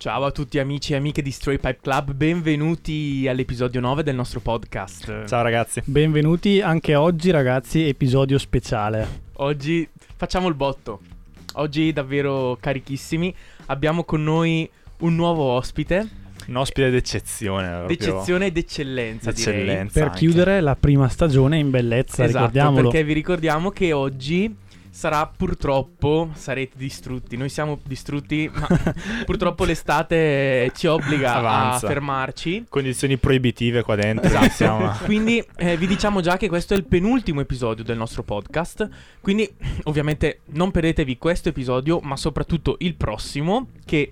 Ciao a tutti amici e amiche di Stray Pipe Club, benvenuti all'episodio 9 del nostro podcast. Ciao ragazzi. Benvenuti anche oggi ragazzi, episodio speciale. Oggi facciamo il botto. Oggi davvero carichissimi. Abbiamo con noi un nuovo ospite. Un ospite d'eccezione. proprio. D'eccezione ed eccellenza, direi. D'eccellenza. Per anche. chiudere la prima stagione in bellezza, Esatto, ricordiamolo. perché vi ricordiamo che oggi sarà purtroppo sarete distrutti. Noi siamo distrutti, ma purtroppo l'estate ci obbliga Avanza. a fermarci. Condizioni proibitive qua dentro. Esatto. Quindi eh, vi diciamo già che questo è il penultimo episodio del nostro podcast. Quindi ovviamente non perdetevi questo episodio, ma soprattutto il prossimo che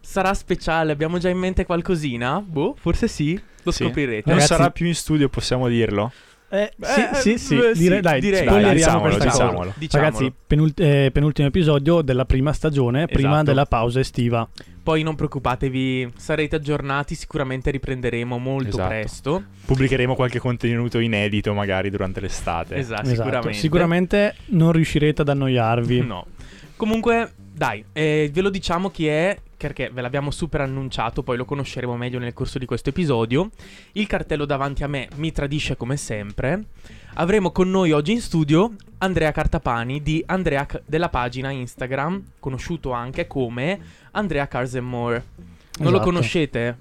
sarà speciale. Abbiamo già in mente qualcosina? Boh, forse sì, lo Sì. scoprirete. Non Ragazzi- sarà più in studio, possiamo dirlo? Eh, Eh, sì, sì, sì, eh, dire- sì, dai, direi. Dai, diciamolo, questa cosa. diciamolo. Diciamolo. Ragazzi, penult- eh, penultimo episodio della prima stagione, prima Esatto. della pausa estiva. Poi non preoccupatevi, sarete aggiornati, sicuramente riprenderemo molto Esatto. presto. Pubblicheremo qualche contenuto inedito magari durante l'estate. Esatto, Esatto. sicuramente. Sicuramente non riuscirete ad annoiarvi. No. Comunque, dai, eh, ve lo diciamo chi è, perché ve l'abbiamo super annunciato, poi lo conosceremo meglio nel corso di questo episodio. Il cartello davanti a me mi tradisce come sempre. Avremo con noi oggi in studio Andrea Cartapani di Andrea C- della pagina Instagram, conosciuto anche come Andrea Cars and More. Non lo Esatto. conoscete?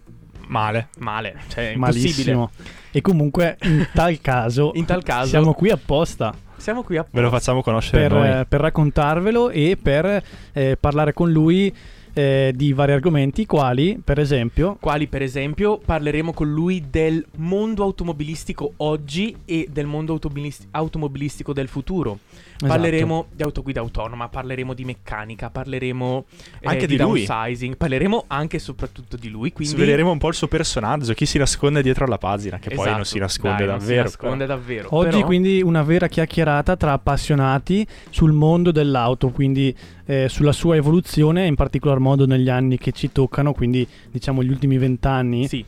Male. Male, cioè. Malissimo. E comunque, in tal caso, In tal caso siamo qui apposta siamo qui a Ve lo facciamo conoscere per, noi. eh, per raccontarvelo e per eh, parlare con lui eh, di vari argomenti, quali, per esempio, quali per esempio parleremo con lui del mondo automobilistico oggi e del mondo automobilis- automobilistico del futuro. esatto. Parleremo di autoguida autonoma, parleremo di meccanica, parleremo eh, Anche di lui. downsizing, parleremo anche e soprattutto di lui. Quindi Sveleremo un po' il suo personaggio, chi si nasconde dietro alla pagina, che poi Esatto, non si nasconde dai, non davvero. si nasconde davvero. Oggi però- quindi una vera chiacchierata tra appassionati sul mondo dell'auto, quindi eh, sulla sua evoluzione, in particolar modo negli anni che ci toccano, quindi diciamo gli ultimi vent'anni. Sì.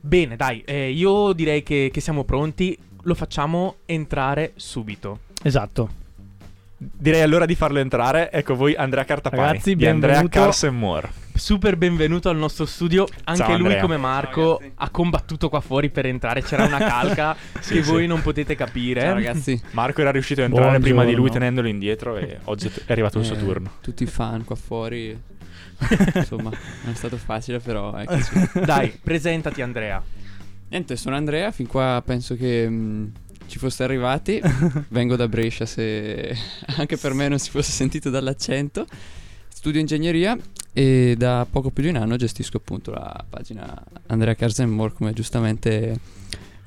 Bene, dai, eh, io direi che, che siamo pronti. Lo facciamo entrare subito. Esatto. Direi allora di farlo entrare. Ecco voi Andrea Cartapani. Ragazzi, di Andrea benvenuto. Cars and More. Super benvenuto al nostro studio. Anche Ciao, lui, Andrea. come Marco, ha combattuto qua fuori per entrare. C'era una calca Sì, che sì. voi non potete capire. Ciao ragazzi, Marco era riuscito a entrare prima di lui Buongiorno. tenendolo indietro e oggi è arrivato il suo Eh, turno. tutti i fan qua fuori. Insomma, non è stato facile, però eccoci. Dai, presentati, Andrea. Niente, sono Andrea, fin qua penso che mh, ci foste arrivati. Vengo da Brescia, se anche per me non si fosse sentito dall'accento. Studio ingegneria e da poco più di un anno gestisco appunto la pagina Andrea Cars and More, come giustamente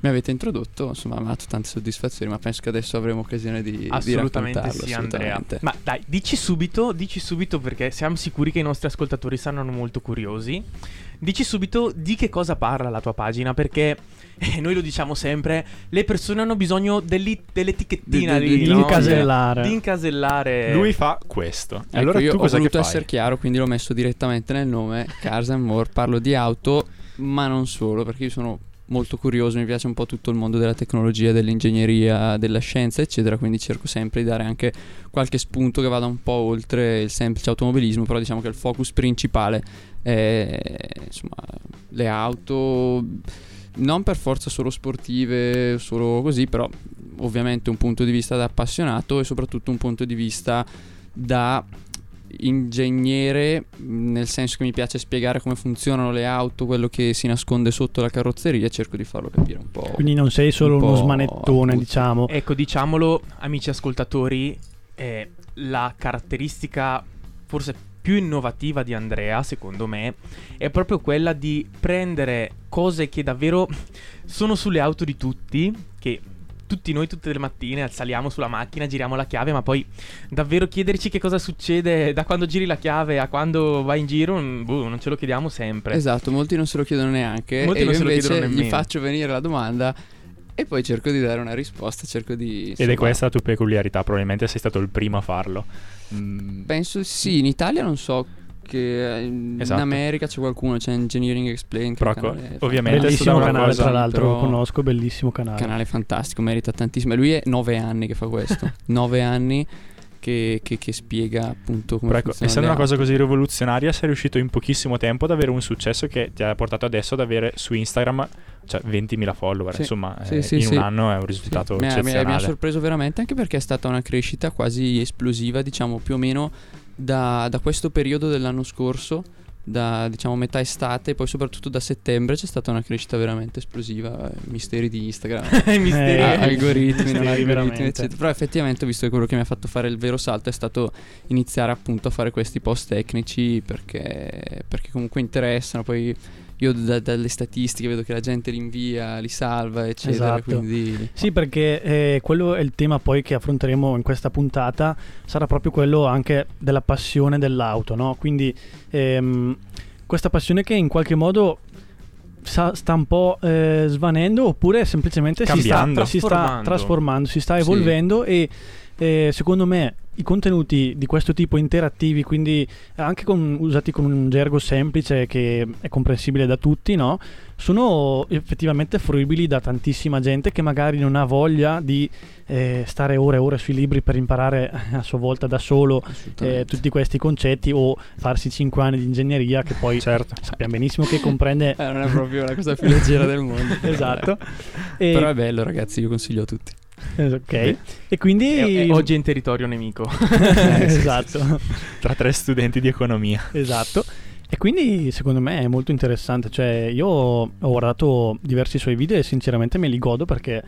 mi avete introdotto. Insomma, mi ha dato tante soddisfazioni, ma penso che adesso avremo occasione di, di Assolutamente raccontarlo. sì, Andrea. assolutamente. Ma dai, dici subito, dici subito perché siamo sicuri che i nostri ascoltatori saranno molto curiosi. Dici subito di che cosa parla la tua pagina, perché eh, noi lo diciamo sempre, le persone hanno bisogno dell'etichettina Di- lì, di- Di no? incasellare. Di incasellare. Lui fa questo. E Ecco, allora io tu ho cosa che voluto fai? essere chiaro, quindi l'ho messo direttamente nel nome Cars and More. Parlo di auto, ma non solo, perché io sono molto curioso, mi piace un po' tutto il mondo della tecnologia, dell'ingegneria, della scienza, eccetera, quindi cerco sempre di dare anche qualche spunto che vada un po' oltre il semplice automobilismo, però diciamo che il focus principale è insomma le auto non per forza solo sportive, solo così, però ovviamente un punto di vista da appassionato e soprattutto un punto di vista da ingegnere, nel senso che mi piace spiegare come funzionano le auto, quello che si nasconde sotto la carrozzeria cerco di farlo capire un po'. Quindi non sei solo un uno smanettone, diciamo. Ecco, diciamolo, amici ascoltatori, eh, la caratteristica forse più innovativa di Andrea, secondo me, è proprio quella di prendere cose che davvero sono sulle auto di tutti, che tutti noi tutte le mattine saliamo sulla macchina, giriamo la chiave, ma poi davvero chiederci che cosa succede da quando giri la chiave a quando vai in giro, mm, boh, non ce lo chiediamo sempre. Esatto, molti non se lo chiedono neanche. Molti e non io se lo invece chiedono gli nemmeno. faccio venire la domanda e poi cerco di dare una risposta, cerco di... Ed è questa la tua peculiarità, probabilmente sei stato il primo a farlo. Mm, Penso sì, in Italia non so che in Esatto. America c'è qualcuno, c'è Engineering Explain che è un Però, canale ovviamente, Bellissimo canale, cosa- tra l'altro, lo conosco, bellissimo canale. canale fantastico, merita tantissimo. E lui è nove anni che fa questo. nove anni che, che- che spiega appunto come Però ecco, essendo una cosa così rivoluzionaria, sei riuscito in pochissimo tempo ad avere un successo che ti ha portato adesso ad avere su Instagram cioè 20.000 follower. Sì, Insomma, sì, eh, sì, in sì. un anno è un Sì, risultato mi, ha, mi ha- mi ha eccezionale. sorpreso veramente anche perché è stata una crescita quasi esplosiva, diciamo più o meno da, da questo periodo dell'anno scorso, da diciamo metà estate, poi soprattutto da settembre c'è stata una crescita veramente esplosiva. eh, Misteri di Instagram. Misteri. Eh, a- algoritmi, non Misteri, algoritmi, veramente. eccetera. Però effettivamente visto che quello che mi ha fatto fare il vero salto è stato iniziare appunto a fare questi post tecnici perché, perché comunque interessano. Poi io da- dalle statistiche vedo che la gente li invia, li salva, eccetera. Esatto. Quindi Sì, perché eh, quello è il tema poi che affronteremo in questa puntata, sarà proprio quello anche della passione dell'auto, no? Quindi ehm, questa passione che in qualche modo sa- sta un po' eh, svanendo oppure semplicemente si sta, Cambiando. si sta Trasformando. si sta Sì. evolvendo e eh, secondo me i contenuti di questo tipo interattivi, quindi anche con- usati con un gergo semplice che è comprensibile da tutti, no? sono effettivamente fruibili da tantissima gente che magari non ha voglia di eh, stare ore e ore sui libri per imparare a sua volta da solo eh, tutti questi concetti o farsi 5 anni di ingegneria che poi Certo. sappiamo benissimo che comprende Eh, non è proprio la cosa più leggera del mondo. esatto e, Però è bello, ragazzi, io consiglio a tutti. Eh, ok e quindi E- e oggi è in territorio nemico. esatto Tra tre studenti di economia. Esatto. E quindi secondo me è molto interessante. Cioè, io ho guardato diversi suoi video e sinceramente me li godo perché,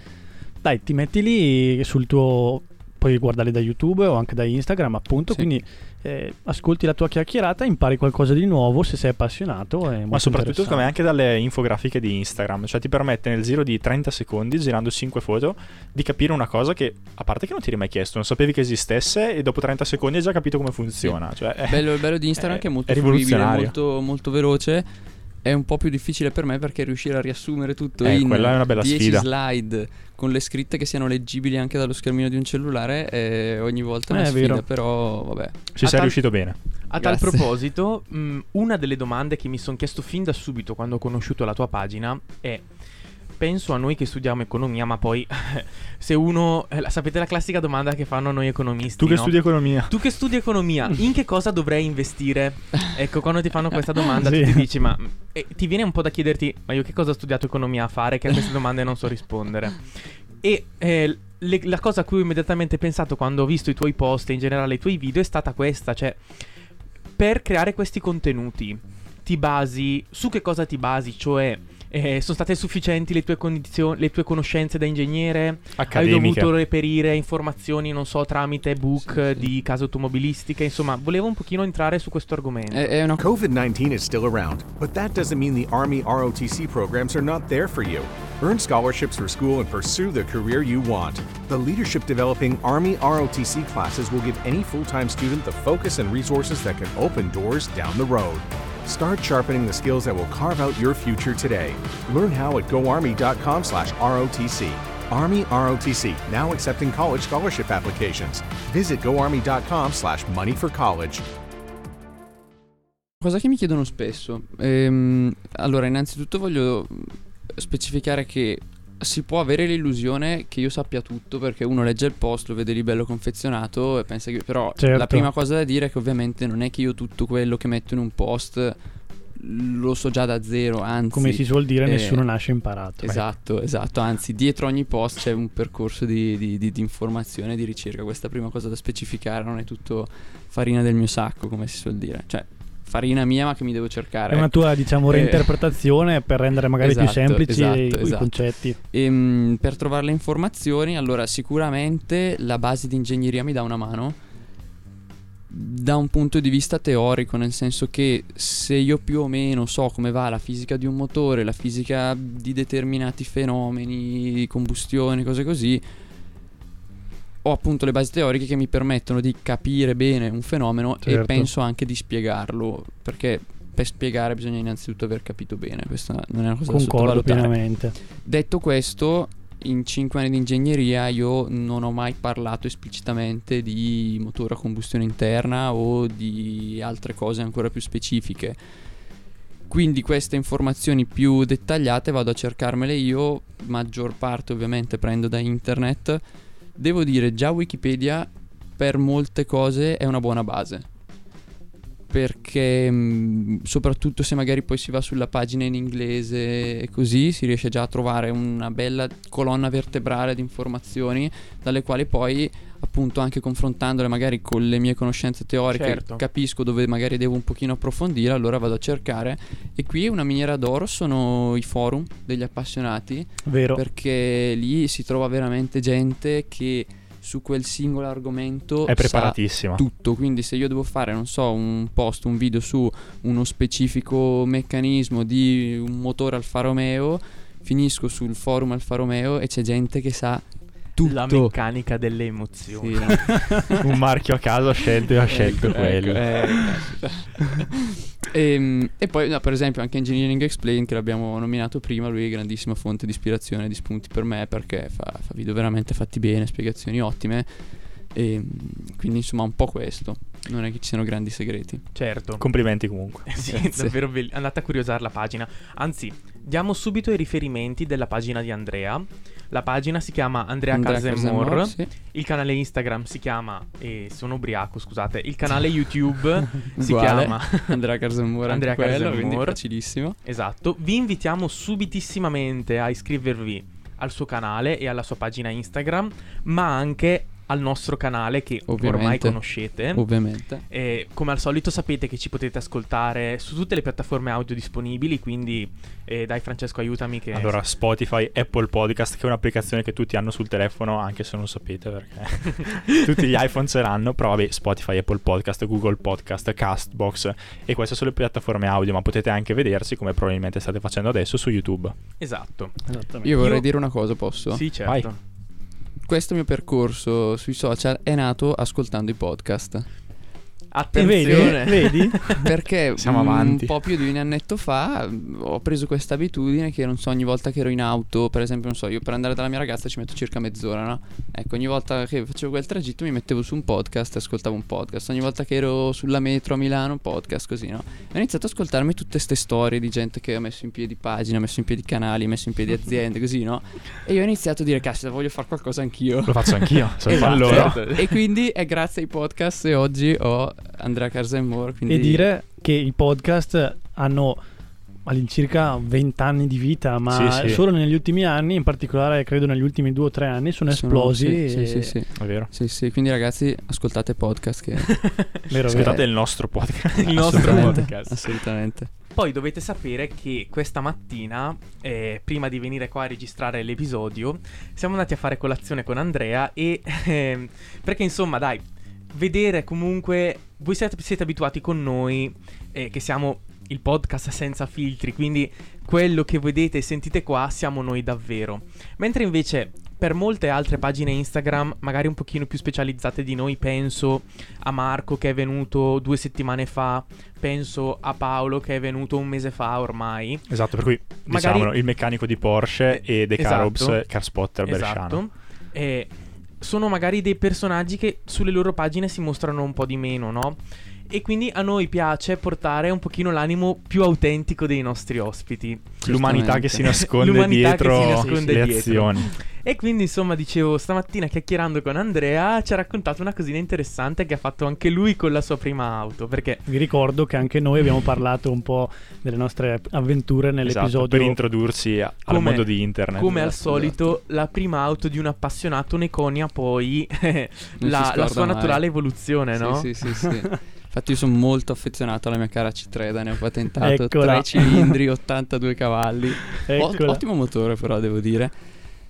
dai, ti metti lì sul tuo. Puoi guardarli da YouTube o anche da Instagram, appunto. Sì. Quindi eh, ascolti la tua chiacchierata, impari qualcosa di nuovo se sei appassionato. È Ma soprattutto come anche dalle infografiche di Instagram, cioè ti permette nel giro di 30 secondi, girando 5 foto, di capire una cosa che, a parte che non ti eri mai chiesto, non sapevi che esistesse e dopo 30 secondi hai già capito come funziona. Cioè, è- Bello, il bello di Instagram è- che è molto è fruibile, rivoluzionario. molto, molto veloce. È un po' più difficile per me perché riuscire a riassumere tutto Eh, in quella è una bella 10 sfida. slide con le scritte che siano leggibili anche dallo schermino di un cellulare è ogni volta una Eh, è sfida, vero. però vabbè. ci sei tal- riuscito bene. A tal Grazie. proposito, mh, una delle domande che mi sono chiesto fin da subito quando ho conosciuto la tua pagina è penso a noi che studiamo economia, ma poi se uno eh, sapete la classica domanda che fanno a noi economisti, Tu che no? studi economia. Tu che studi economia, in che cosa dovrei investire? Ecco, quando ti fanno questa domanda, Sì. tu ti dici, ma e ti viene un po' da chiederti, ma io che cosa ho studiato economia a fare? Che a queste domande non so rispondere. E eh, le- la cosa a cui ho immediatamente pensato quando ho visto i tuoi post e in generale i tuoi video è stata questa, cioè per creare questi contenuti ti basi su che cosa ti basi, cioè eh, sono state sufficienti le tue condizioni, le tue conoscenze da ingegnere? Hai Accademica. dovuto reperire informazioni, non so, tramite book di case automobilistiche, insomma, volevo un pochino entrare su questo argomento. È, è una COVID 19 is still around, but that doesn't mean the Army ROTC programs are not there for you. Earn scholarships for school and pursue the career you want. The leadership developing Army ROTC classes will give any full time student the focus and resources that can open doors down the road. Start sharpening the skills that will carve out your future today. Learn how at goarmy.com slash ROTC. Army ROTC, now accepting college scholarship applications. Visit goarmy.com slash money for college. cosa che mi chiedono spesso. Ehm, allora, innanzitutto voglio specificare che si può avere l'illusione che io sappia tutto perché uno legge il post, lo vede lì bello confezionato e pensa che però Certo. la prima cosa da dire è che ovviamente non è che io tutto quello che metto in un post lo so già da zero, anzi come si suol dire eh, nessuno nasce imparato Esatto, esatto, anzi dietro ogni post c'è un percorso di, di- di- di informazione, di ricerca, questa è la prima cosa da specificare, non è tutto farina del mio sacco come si suol dire, cioè farina mia ma che mi devo cercare. è una tua diciamo Eh. reinterpretazione per rendere magari più Esatto, semplici esatto, i, esatto. concetti Ehm, per trovare le informazioni, allora sicuramente la base di ingegneria mi dà una mano. da un punto di vista teorico, nel senso che se io più o meno so come va la fisica di un motore, la fisica di determinati fenomeni, combustione, cose così, ho appunto le basi teoriche che mi permettono di capire bene un fenomeno Certo. e penso anche di spiegarlo, perché per spiegare bisogna innanzitutto aver capito bene, questa non è una cosa da Concordo sottovalutare. pienamente. Detto questo, in 5 anni di ingegneria io non ho mai parlato esplicitamente di motore a combustione interna o di altre cose ancora più specifiche. Quindi queste informazioni più dettagliate vado a cercarmele io, maggior parte ovviamente prendo da internet. Devo dire già Wikipedia per molte cose è una buona base. Perché mh, soprattutto se magari poi si va sulla pagina in inglese e così si riesce già a trovare una bella colonna vertebrale di informazioni dalle quali poi appunto anche confrontandole magari con le mie conoscenze teoriche Certo. capisco dove magari devo un pochino approfondire allora vado a cercare e qui una miniera d'oro sono i forum degli appassionati Vero. perché lì si trova veramente gente che su quel singolo argomento È preparatissima. tutto, quindi se io devo fare, non so, un post, un video su uno specifico meccanismo di un motore Alfa Romeo, finisco sul forum Alfa Romeo e c'è gente che sa tutto. La meccanica delle emozioni. Sì. Un marchio a caso ha scelto e ha scelto Ecco, quello. ecco, eh, Ehm, e poi, no, per esempio, anche Engineering Explain, che l'abbiamo nominato prima, lui è grandissima fonte di ispirazione e di spunti per me perché fa, fa video veramente fatti bene, spiegazioni ottime. E quindi, insomma, un po' questo. Non è che ci siano grandi segreti. Certo. Complimenti comunque. Eh sì, Grazie. davvero bello. Andate a curiosare la pagina. Anzi, diamo subito i riferimenti della pagina di Andrea. La pagina si chiama Andrea, Andrea. Carzenmore, sì. Il canale Instagram si chiama. E sono ubriaco, scusate. Il canale YouTube si Uguale. chiama. Andrea Carzenmore, Andrea quello, quindi facilissimo. Esatto. Vi invitiamo subitissimamente a iscrivervi al suo canale e alla sua pagina Instagram, ma anche al nostro canale che ormai Ovviamente. conoscete. Ovviamente. E come al solito sapete che ci potete ascoltare su tutte le piattaforme audio disponibili, quindi eh, dai Francesco aiutami che... Allora, Spotify, Apple Podcast, che è un'applicazione che tutti hanno sul telefono, anche se non sapete perché tutti gli iPhone ce l'hanno, però vabbè, Spotify, Apple Podcast, Google Podcast, Castbox e queste sono le piattaforme audio, ma potete anche vedersi, come probabilmente state facendo adesso, su YouTube. Esatto. Io vorrei Io- dire una cosa, posso? Sì, certo. Vai. Questo mio percorso sui social è nato ascoltando i podcast. E vedi? Attenzione. Vedi? Perché Siamo avanti. un po' più di un annetto fa mm, ho preso questa abitudine che non so, ogni volta che ero in auto, per esempio, non so, io per andare dalla mia ragazza ci metto circa mezz'ora, no? Ecco, ogni volta che facevo quel tragitto mi mettevo su un podcast e ascoltavo un podcast. Ogni volta che ero sulla metro a Milano, un podcast, così, no? E ho iniziato ad ascoltarmi tutte queste storie di gente che ha messo in piedi pagine, ha messo in piedi canali, ha messo in piedi aziende, così, no? E io ho iniziato a dire, caspita, voglio fare qualcosa anch'io. Lo faccio anch'io, se lo Esatto. Certo. E quindi è grazie ai podcast e oggi ho Andrea Carzenmore. Quindi E dire che i podcast hanno all'incirca 20 anni di vita, ma Sì, sì. solo negli ultimi anni, in particolare credo negli ultimi due o tre anni, sono sono- esplosi. Sì, e- sì, sì, sì. È vero. Sì, sì, quindi ragazzi ascoltate podcast che Vero, vero. Ascoltate il nostro podcast. Il nostro assolutamente, podcast. assolutamente. Poi dovete sapere che questa mattina, eh, prima di venire qua a registrare l'episodio, siamo andati a fare colazione con Andrea e... ehm, perché insomma, dai, vedere comunque... Voi siete, siete abituati con noi, eh, che siamo il podcast senza filtri, quindi quello che vedete e sentite qua siamo noi davvero. Mentre invece per molte altre pagine Instagram, magari un pochino più specializzate di noi, penso a Marco che è venuto due settimane fa, penso a Paolo che è venuto un mese fa ormai. Esatto, per cui Magari- diciamolo, il meccanico di Porsche e De Esatto. Carobs, car spotter bresciano. Esatto. E sono magari dei personaggi che sulle loro pagine si mostrano un po' di meno, no? E quindi a noi piace portare un pochino l'animo più autentico dei nostri ospiti. L'umanità che si nasconde dietro si nasconde le dietro. azioni. E quindi insomma dicevo, stamattina chiacchierando con Andrea ci ha raccontato una cosina interessante che ha fatto anche lui con la sua prima auto. Perché Vi ricordo che anche noi abbiamo parlato un po' delle nostre avventure Esatto, nell'episodio. per introdursi a- al Come- mondo di internet. come al esatto, solito la prima auto di un appassionato ne conia poi la, la sua mai. naturale evoluzione, no? Sì, sì, sì, sì. Infatti io sono molto affezionato alla mia cara C3 da ne ho patentato Eccola. 3 cilindri, 82 cavalli. O- Eccola. ottimo motore però devo dire.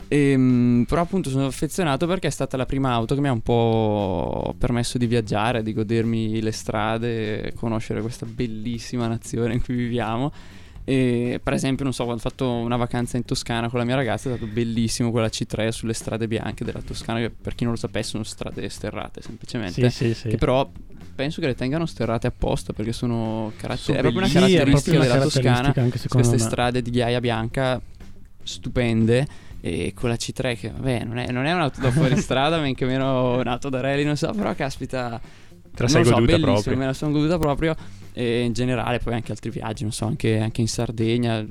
Ehm, però appunto sono affezionato perché è stata la prima auto che mi ha un po' permesso di viaggiare, di godermi le strade, conoscere questa bellissima nazione in cui viviamo. E per esempio, non so, quando ho fatto una vacanza in Toscana con la mia ragazza è stato bellissimo quella C3 sulle strade bianche della Toscana, che per chi non lo sapesse sono strade sterrate semplicemente. Sì, sì, sì. Che però penso che le tengano sterrate apposta perché sono caratter- è proprio una caratteristica proprio una della Toscana caratteristica queste me. strade di ghiaia bianca stupende e con la C3 che vabbè non è, non è un'auto da fuoristrada men che meno un'auto da rally non so però caspita Te la sei so, goduta bellissimo, proprio. me la sono goduta proprio e in generale poi anche altri viaggi non so anche, anche in Sardegna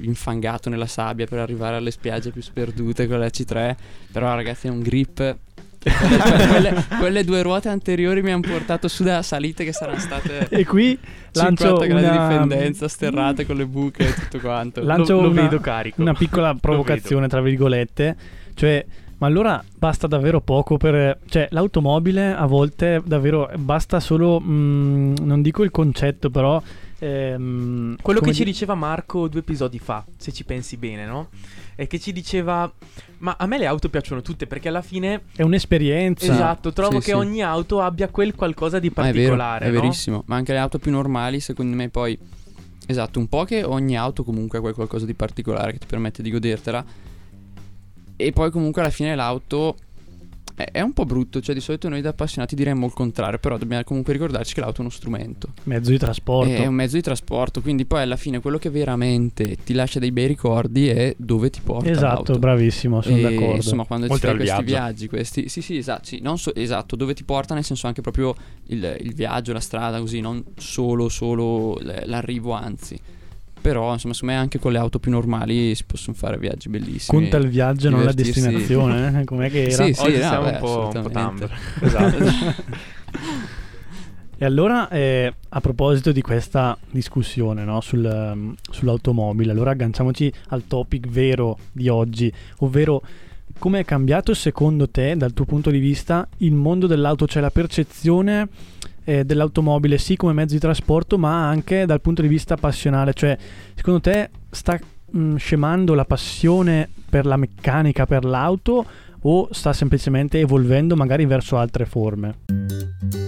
infangato nella sabbia per arrivare alle spiagge più sperdute con la C3 però ragazzi è un grip quelle, quelle- due ruote anteriori mi hanno portato su da salite che saranno state E qui lancio 50 gradi una, di pendenza sterrate con le buche e tutto quanto. lancio Lo- lo una, vedo carico. una piccola provocazione, tra virgolette. Cioè, ma allora basta davvero poco per... Cioè, l'automobile a volte davvero basta solo... mm, non dico il concetto, però... ehm, Quello che ci di- diceva Marco due episodi fa, se ci pensi bene, no? E che ci diceva, ma a me le auto piacciono tutte perché alla fine, È un'esperienza. esatto, trovo Sì, che sì. ogni auto abbia quel qualcosa di Ma è vero, particolare, è no? verissimo. Ma anche le auto più normali, secondo me, poi. Esatto, un po' che ogni auto comunque ha quel qualcosa di particolare che ti permette di godertela. E poi comunque alla fine l'auto è, è un po' brutto, cioè di solito noi da appassionati diremmo il contrario, però dobbiamo comunque ricordarci che l'auto è uno strumento. Mezzo di trasporto. È un mezzo di trasporto, quindi poi alla fine quello che veramente ti lascia dei bei ricordi è dove ti porta Esatto, l'auto. bravissimo, sono E, d'accordo. Insomma, quando ci Oltre fai al questi viaggio. viaggi, questi. Sì, sì, esatto. sì, non so- esatto, dove ti porta, nel senso anche proprio il, il viaggio, la strada, così, non solo, solo l'arrivo, anzi. Però, insomma, secondo me anche con le auto più normali si possono fare viaggi bellissimi. Conta il viaggio, non la destinazione. eh? Com'è che era? Sì, sì, Oggi no, siamo beh, un po', un po'. Tumblr. Esatto. E allora, eh, a proposito di questa discussione no, sul, ehm, sull'automobile, allora agganciamoci al topic vero di oggi, ovvero come è cambiato secondo te, dal tuo punto di vista, il mondo dell'auto, cioè la percezione eh, dell'automobile, sì come mezzo di trasporto, ma anche dal punto di vista passionale, cioè secondo te sta mh, scemando la passione per la meccanica, per l'auto o sta semplicemente evolvendo magari verso altre forme?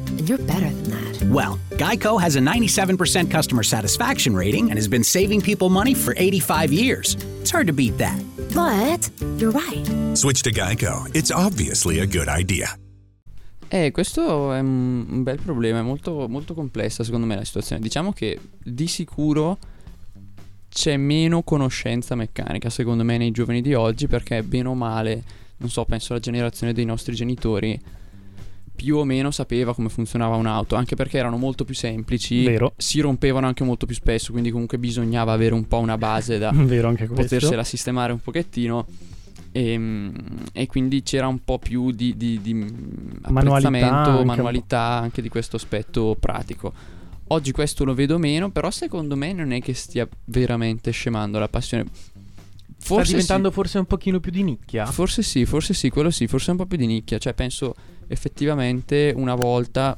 You're better than that. Well, Geico has a 97% customer satisfaction rating and has been saving people money for 85 years. It's hard to beat that. But you're right. Switch to Geico. It's obviously a good idea. Eh, questo è un, un bel problema, è molto, molto complessa secondo me la situazione. Diciamo che di sicuro c'è meno conoscenza meccanica secondo me nei giovani di oggi perché bene o male, non so, penso alla generazione dei nostri genitori più o meno sapeva come funzionava un'auto, anche perché erano molto più semplici, Vero. si rompevano anche molto più spesso, quindi comunque bisognava avere un po' una base da, potersela sistemare un pochettino. E, e quindi c'era un po' più di, di, di Manualità anche manualità anche di questo aspetto pratico. Oggi questo lo vedo meno, però secondo me non è che stia veramente scemando la passione. Sta Forse diventando sì, forse un pochino più di nicchia. forse sì, forse sì, quello sì, forse un po' più di nicchia. Cioè penso effettivamente una volta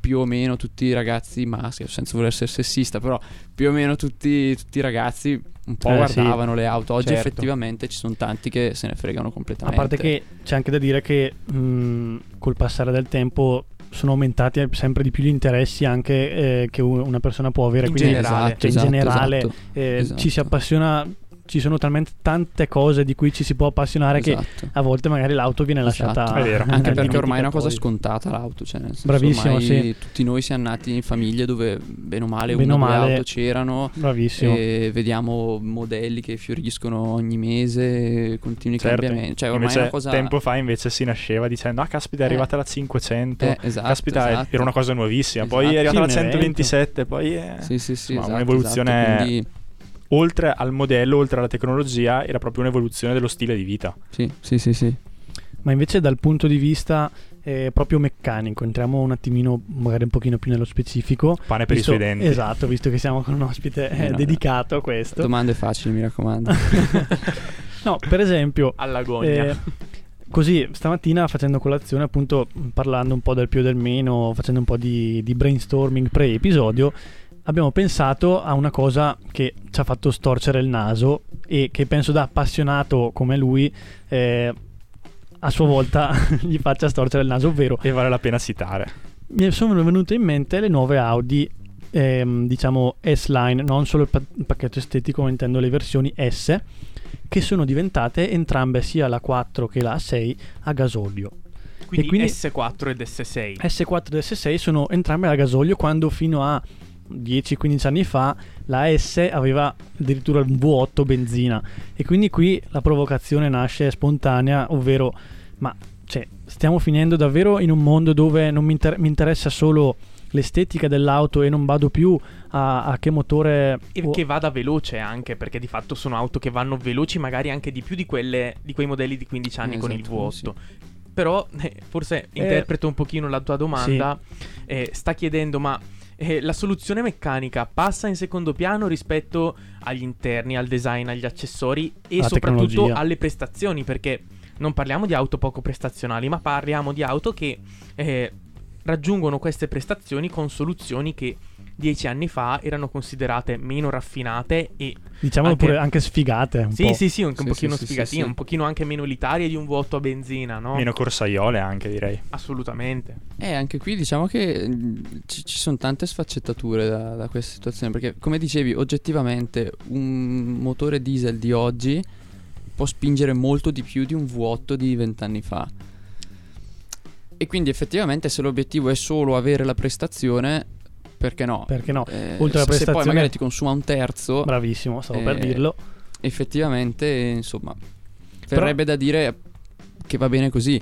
più o meno tutti i ragazzi maschi, senza voler essere sessista, però più o meno tutti, tutti i ragazzi un po' Eh, sì. guardavano le auto. Oggi Certo. effettivamente ci sono tanti che se ne fregano A completamente. parte che c'è anche da dire che mh, col passare del tempo sono aumentati sempre di più gli interessi anche eh, che una persona può avere. In quindi generale. cioè, in Esatto, generale esatto, eh, esatto. ci si appassiona ci sono talmente tante cose di cui ci si può appassionare che Esatto. a volte magari l'auto viene Esatto. lasciata È vero. Anche perché ormai è una cosa scontata l'auto, cioè nel senso, Bravissimo, sì. tutti noi siamo nati in famiglie dove bene o male Bene una o male- auto c'erano Bravissimo. e vediamo modelli che fioriscono ogni mese, continui Certo. cambiamenti, cioè ormai invece è una cosa tempo fa invece si nasceva dicendo ah caspita è Eh. arrivata la 500 Eh, esatto, caspita esatto. era una cosa nuovissima poi è Esatto. arrivata Sì, la un 127 poi è... Sì, sì, sì, esatto, un'evoluzione- quindi oltre al modello oltre alla tecnologia era proprio un'evoluzione dello stile di vita sì, sì, sì, sì. Ma invece dal punto di vista eh, proprio meccanico, entriamo un attimino, magari un pochino più nello specifico. pane per Visto- i suoi denti Esatto, visto che siamo con un ospite eh, Eh, no, dedicato a questo. Domande facili, mi raccomando. no, per esempio, All'agonia. Eh, così stamattina facendo colazione, appunto parlando un po' del più e del meno, facendo un po' di, di brainstorming pre-episodio, abbiamo pensato a una cosa che ci ha fatto storcere il naso e che penso da appassionato come lui eh, a sua volta gli faccia storcere il naso, ovvero e vale la pena citare mi sono venute in mente le nuove Audi ehm, diciamo S-Line, non solo il, pa- il pacchetto estetico, ma intendo le versioni S, che sono diventate entrambe sia la 4 che la 6 a gasolio. quindi, quindi- S4 ed S6. S4 e S6 sono entrambe a gasolio quando fino a 10-15 anni fa la S aveva addirittura un V8 benzina e quindi qui la provocazione nasce spontanea, ovvero ma cioè, stiamo finendo davvero in un mondo dove non mi, inter- mi interessa solo l'estetica dell'auto e non vado più a, a che motore E che vada veloce anche, perché di fatto sono auto che vanno veloci magari anche di più di, quelle, di quei modelli di 15 anni con il Esatto, V8. sì. Però eh, forse interpreto un pochino la tua domanda. Eh, sta chiedendo, ma eh, la soluzione meccanica passa in secondo piano rispetto agli interni, al design, agli accessori e Alla soprattutto tecnologia. alle prestazioni, perché non parliamo di auto poco prestazionali, ma parliamo di auto che eh, raggiungono queste prestazioni con soluzioni che dieci anni fa erano considerate meno raffinate e diciamo anche- pure anche sfigate un sì po'. sì sì un, un Sì, pochino sì, sfigatine, sì, sì. un pochino anche meno elitarie di un vuoto a benzina, no? meno corsaiole anche direi Assolutamente. Eh, anche qui diciamo che mm, ci, ci sono tante sfaccettature da, da questa situazione, perché come dicevi, oggettivamente un motore diesel di oggi può spingere molto di più di un V8 di vent'anni fa. E quindi effettivamente se l'obiettivo è solo avere la prestazione, perché no? Perché no? Eh, Oltre alla se- se prestazione- poi magari ti consuma un terzo, Bravissimo, stavo per Eh, dirlo. effettivamente, insomma, verrebbe da dire che va bene così.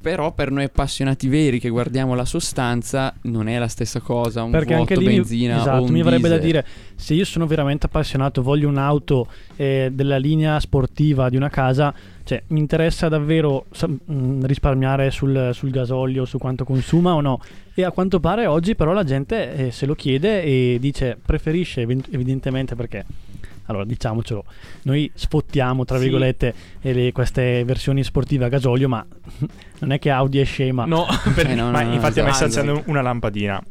Però per noi appassionati veri che guardiamo la sostanza non è la stessa cosa, un Perché vuoto anche lì benzina esatto, o un mi avrebbe da dire se io sono veramente appassionato, voglio un'auto eh, della linea sportiva di una casa, cioè mi interessa davvero sa- mh, risparmiare sul, sul gasolio, su quanto consuma o no. E a quanto pare oggi però la gente eh, se lo chiede e dice preferisce ev- evidentemente perché allora diciamocelo, noi sfottiamo tra Sì. virgolette eh, le- queste versioni sportive a gasolio, ma non è che Audi è scema. No, per- Eh, no, ma no, no, infatti a me sta esatto. accendendo una lampadina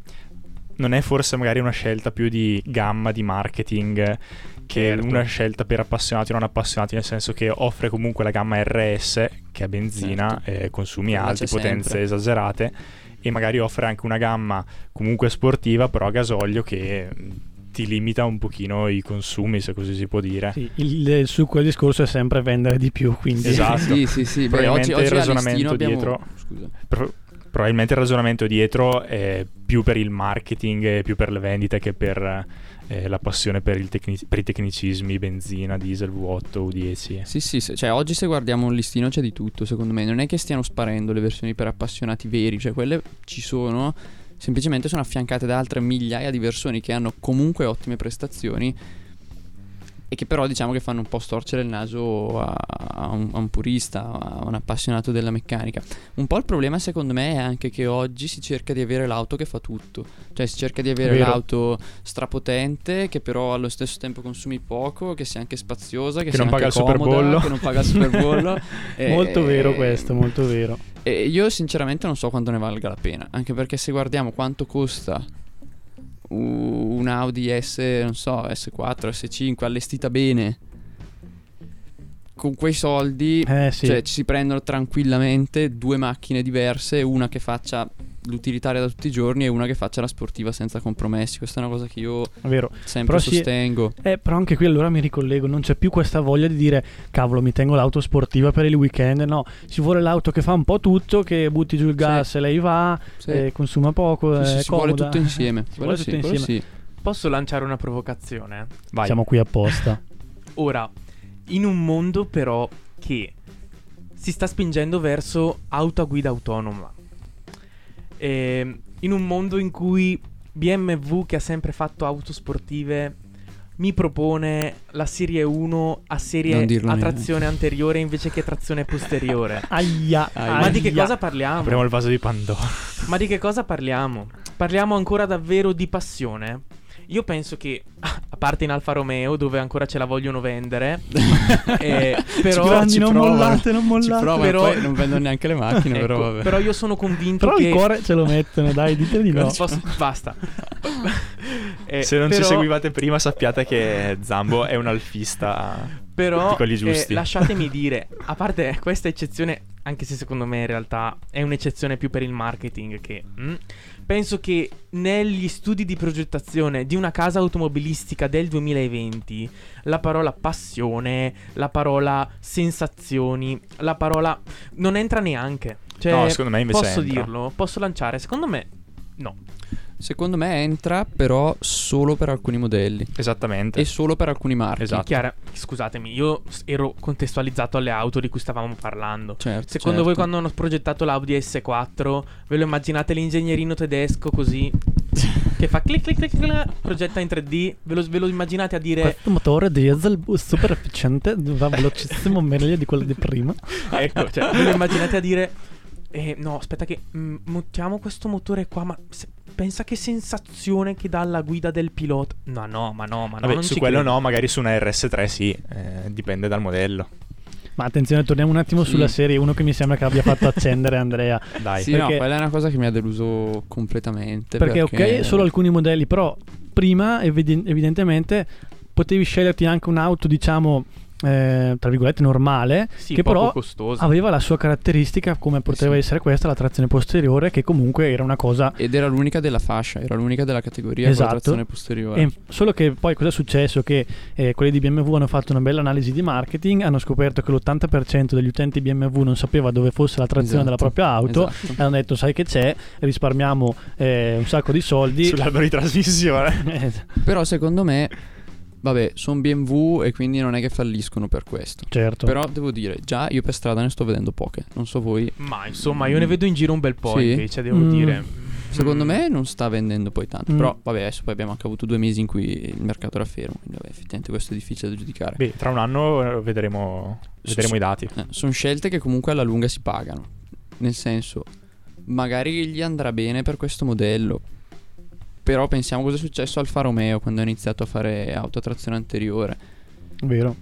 non è forse magari una scelta più di gamma di marketing che Certo. una scelta per appassionati o non appassionati nel senso che offre comunque la gamma RS che è benzina Certo. eh, consumi alti potenze sempre. esagerate e magari offre anche una gamma comunque sportiva però a gasolio che mh, ti limita un pochino i consumi se così si può dire Sì, il, il succo del discorso è sempre vendere di più, quindi Esatto. Sì, sì, sì. Beh, oggi, Probabilmente oggi il ragionamento abbiamo... dietro- Scusa. Pro- probabilmente il ragionamento dietro è più per il marketing e più per le vendite che per eh, la passione per, il tecni- per i tecnicismi benzina, diesel, V8, U10 Sì, sì, se- cioè oggi se guardiamo un listino c'è di tutto, secondo me. Non è che stiano sparendo le versioni per appassionati veri, cioè quelle ci sono, semplicemente sono affiancate da altre migliaia di versioni che hanno comunque ottime prestazioni e che però diciamo che fanno un po' storcere il naso a, a un, a un purista, a un appassionato della meccanica. Un po' il problema secondo me è anche che oggi si cerca di avere l'auto che fa tutto, cioè si cerca di avere l'auto strapotente che però allo stesso tempo consumi poco, che sia anche spaziosa, che, Che sia non paga anche il superbollo. che non paga il superbollo. E- molto vero questo, molto vero. e io sinceramente non so quanto ne valga la pena, anche perché se guardiamo quanto costa un Audi S, non so, S4, S5 allestita bene, con quei soldi Eh sì, cioè, ci si prendono tranquillamente due macchine diverse, una che faccia l'utilitaria da tutti i giorni e una che faccia la sportiva senza compromessi. Questa è una cosa che io sempre Però sì- sostengo. Eh, però anche qui allora mi ricollego, non c'è più questa voglia di dire cavolo mi tengo l'auto sportiva per il weekend, no, ci vuole l'auto che fa un po' tutto, che butti giù il gas e lei va, Sì. eh, consuma poco, Sì, sì, si vuole tutto insieme. Si vuole tutto sì, insieme. sì. Posso lanciare una provocazione? Vai. Siamo qui apposta. Ora, in un mondo però che si sta spingendo verso auto a guida autonoma, Ehm, in un mondo in cui BMW, che ha sempre fatto auto sportive, mi propone la Serie 1 a serie a neanche. trazione anteriore invece che trazione posteriore. Aia, Aia. Ma di che cosa parliamo? Apriamo il vaso di Pandora. Ma di che cosa parliamo? Parliamo ancora davvero di passione? Io penso che, a parte in Alfa Romeo, dove ancora ce la vogliono vendere, eh, però, Grandi, ci non provano. mollate, non Ci mollate. provano, però- poi non vendono neanche le macchine, ecco, però vabbè. però io sono convinto Però che... il cuore ce lo mettono, dai, dite di no. Posso- basta. Eh, Se non però- ci seguivate prima, sappiate che Zambo è un alfista. Però di quelli eh, lasciatemi dire, a parte questa eccezione, anche se secondo me in realtà è un'eccezione più per il marketing che mm, penso che negli studi di progettazione di una casa automobilistica del 2020 la parola passione, la parola sensazioni, la parola non entra neanche. Cioè, No, secondo me invece posso entra. dirlo, posso lanciare, secondo me no. Secondo me entra, però solo per alcuni modelli Esattamente. e solo per alcuni marchi. Esatto. Chiara, scusatemi, io ero contestualizzato alle auto di cui stavamo parlando. Certo, Secondo certo. voi quando hanno progettato l'Audi S4, ve lo immaginate l'ingegnerino tedesco così che fa clic clic clic, clic progetta in 3D, ve lo, ve lo immaginate a dire Questo motore diesel super efficiente, va velocissimo, meglio di quello di prima. ecco, cioè, ve lo immaginate a dire eh, no, aspetta che mm, montiamo questo motore qua, ma se- pensa che sensazione che dà alla guida del pilota. No, no, ma no, ma no, Vabbè, non su quello credo. no, magari su una RS3 sì, eh, dipende dal modello. Ma attenzione, torniamo un attimo Sì. sulla serie, uno che mi sembra che abbia fatto accendere Andrea. Dai. Sì, Perché- no, quella è una cosa che mi ha deluso completamente. Perché, ok, solo alcuni modelli, però prima eviden- evidentemente potevi sceglierti anche un'auto, diciamo, eh, tra virgolette, normale, Sì, che però costosa. aveva la sua caratteristica, come poteva sì. essere questa, la trazione posteriore, che comunque era una cosa... Ed era l'unica della fascia, era l'unica della categoria con Esatto. la trazione posteriore. E solo che poi cosa è successo? Che eh, quelli di BMW hanno fatto una bella analisi di marketing, hanno scoperto che l'80% degli utenti BMW non sapeva dove fosse la trazione Esatto, della propria auto esatto. e hanno detto sai che c'è, risparmiamo eh, un sacco di soldi. Sull'albero di trasmissione. Eh, Però secondo me, vabbè, sono BMW e quindi non è che falliscono per questo. certo. Però devo dire, già io per strada ne sto vedendo poche. Non so voi. Ma insomma, io ne vedo in giro un bel po', Sì? invece, devo Mm. dire. Secondo Mm. me non sta vendendo poi tanto. Mm. Però vabbè, adesso poi abbiamo anche avuto due mesi in cui il mercato era fermo. Quindi vabbè, effettivamente questo è difficile da giudicare. Beh, tra un anno eh, vedremo, vedremo i dati. sono scelte che comunque alla lunga si pagano. Nel senso, magari gli andrà bene per questo modello. Però pensiamo cosa è successo al Alfa Romeo quando ha iniziato a fare auto a trazione anteriore. Vero.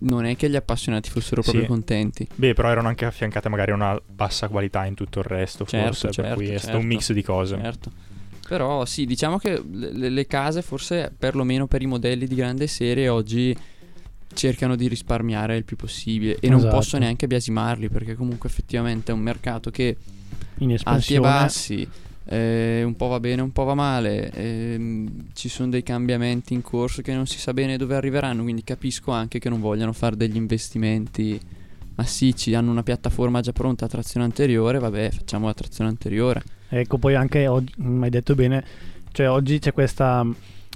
Non è che gli appassionati fossero Sì. proprio contenti. Beh, però erano anche affiancate magari a una bassa qualità in tutto il resto, Certo, forse, per certo, cui è stato certo. un mix di cose. Certo. Però sì, diciamo che le, le- case, forse perlomeno per i modelli di grande serie, oggi cercano di risparmiare il più possibile. E non Esatto. posso neanche biasimarli, perché comunque effettivamente è un mercato che alti e bassi. Eh, un po' va bene, un po' va male. ehm, ci sono dei cambiamenti in corso che non si sa bene dove arriveranno. Quindi capisco anche che non vogliano fare degli investimenti massicci. Hanno una piattaforma già pronta a trazione anteriore. Vabbè, facciamo la trazione anteriore. Ecco, poi anche oggi, mi hai detto bene, cioè oggi c'è questa,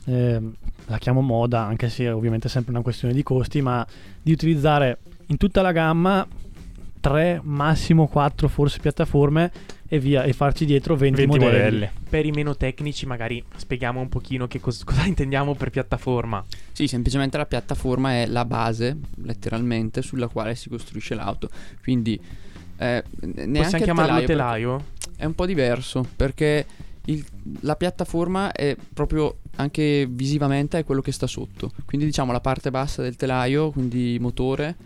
ehm, la chiamo moda, anche se ovviamente è sempre una questione di costi, ma di utilizzare in tutta la gamma 3, massimo 4 forse piattaforme e via, e farci dietro 20, 20 modelli. modelli. Per i meno tecnici, magari spieghiamo un pochino che cos- cosa intendiamo per piattaforma. Sì, semplicemente la piattaforma è la base, letteralmente, sulla quale si costruisce l'auto. Quindi eh, Possiamo chiamarlo perché telaio? È un po' diverso perché il- la piattaforma è proprio anche visivamente è quello che sta sotto. Quindi diciamo la parte bassa del telaio, quindi motore,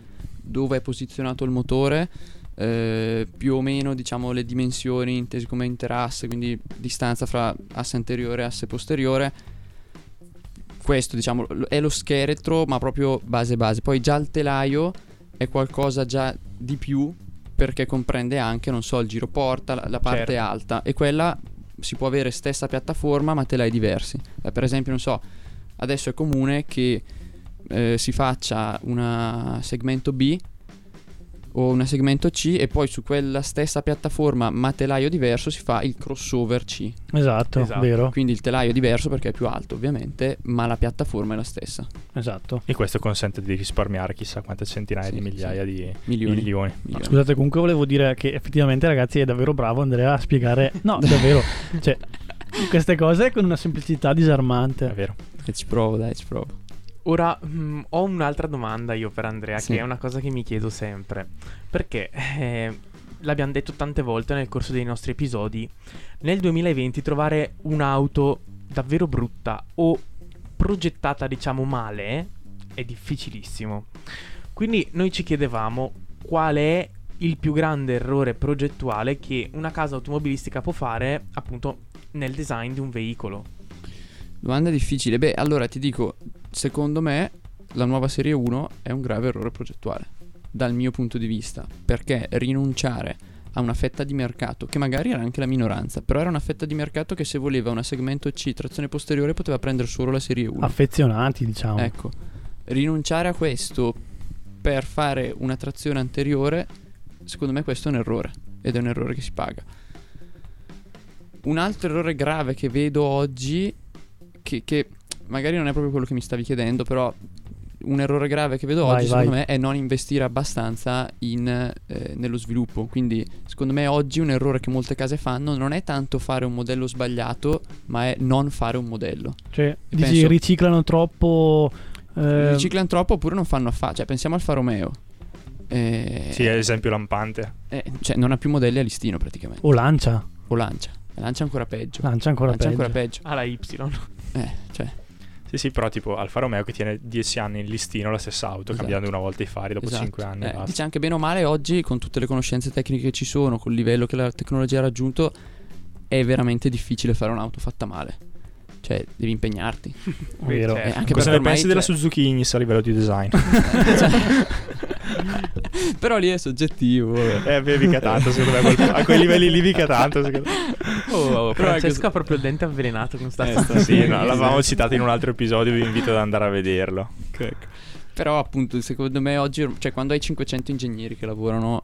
dove è posizionato il motore, eh, più o meno diciamo le dimensioni intese come interasse, quindi distanza fra asse anteriore e asse posteriore. Questo diciamo è lo scheletro, ma proprio base base. Poi già il telaio è qualcosa già di più perché comprende anche, non so, il giro porta, la, la parte Certo. alta e quella si può avere stessa piattaforma ma telai diversi. Eh, per esempio, non so, adesso è comune che eh, si faccia una segmento B o una segmento C e poi su quella stessa piattaforma ma telaio diverso si fa il crossover C. Esatto, Esatto. vero. Quindi il telaio è diverso perché è più alto ovviamente, ma la piattaforma è la stessa. Esatto. E questo consente di risparmiare chissà quante centinaia Sì, di migliaia sì. di Milioni. milioni. Milioni. Scusate, comunque volevo dire che effettivamente, ragazzi, è davvero bravo Andrea a spiegare. No, davvero. cioè, queste cose con una semplicità disarmante. È vero. E ci provo, dai, ci provo. Ora mm, ho un'altra domanda io per Andrea, Sì. che è una cosa che mi chiedo sempre. Perché eh, l'abbiamo detto tante volte nel corso dei nostri episodi, nel 2020 trovare un'auto davvero brutta o progettata diciamo male è difficilissimo. Quindi noi ci chiedevamo qual è il più grande errore progettuale che una casa automobilistica può fare appunto nel design di un veicolo. Domanda difficile. Beh, allora ti dico, secondo me la nuova serie 1 è un grave errore progettuale, dal mio punto di vista, perché rinunciare a una fetta di mercato, che magari era anche la minoranza, però era una fetta di mercato che se voleva una segmento C trazione posteriore poteva prendere solo la serie 1. Affezionati, diciamo. Ecco, rinunciare a questo per fare una trazione anteriore, secondo me questo è un errore, ed è un errore che si paga. Un altro errore grave che vedo oggi, che, che magari non è proprio quello che mi stavi chiedendo, però un errore grave che vedo Vai, oggi, secondo vai. me, è non investire abbastanza in, eh, nello sviluppo. Quindi, secondo me, oggi un errore che molte case fanno non è tanto fare un modello sbagliato, ma è non fare un modello. Cioè, dici, penso- riciclano troppo. eh, Riciclano troppo oppure non fanno affatto. Cioè, pensiamo al Fa Romeo. Eh, Sì, è esempio lampante. eh, cioè, non ha più modelli a listino praticamente. o lancia. O lancia. Lancia ancora peggio. Lancia ancora lancia peggio. ancora peggio. Ah, la Y. Eh, cioè, Sì, sì, però tipo Alfa Romeo che tiene 10 anni in listino la stessa auto, Esatto. cambiando una volta i fari dopo esatto. 5 anni. Eh, dice anche bene o male oggi, con tutte le conoscenze tecniche che ci sono, col livello che la tecnologia ha raggiunto, è veramente difficile fare un'auto fatta male. Cioè, devi impegnarti. Vero. Eh, anche Cosa ne pensi della cioè- Suzuki Ignis a livello di design? Però lì è soggettivo. eh, beh, mica tanto, secondo me. quel- A quei livelli lì mica tanto, secondo me. Oh, Però è Francesco che- ha proprio il dente avvelenato con sta Eh, storia. Sì, no, l'avevamo citato in un altro episodio, vi invito ad andare a vederlo. Però appunto, secondo me oggi, cioè quando hai 500 ingegneri che lavorano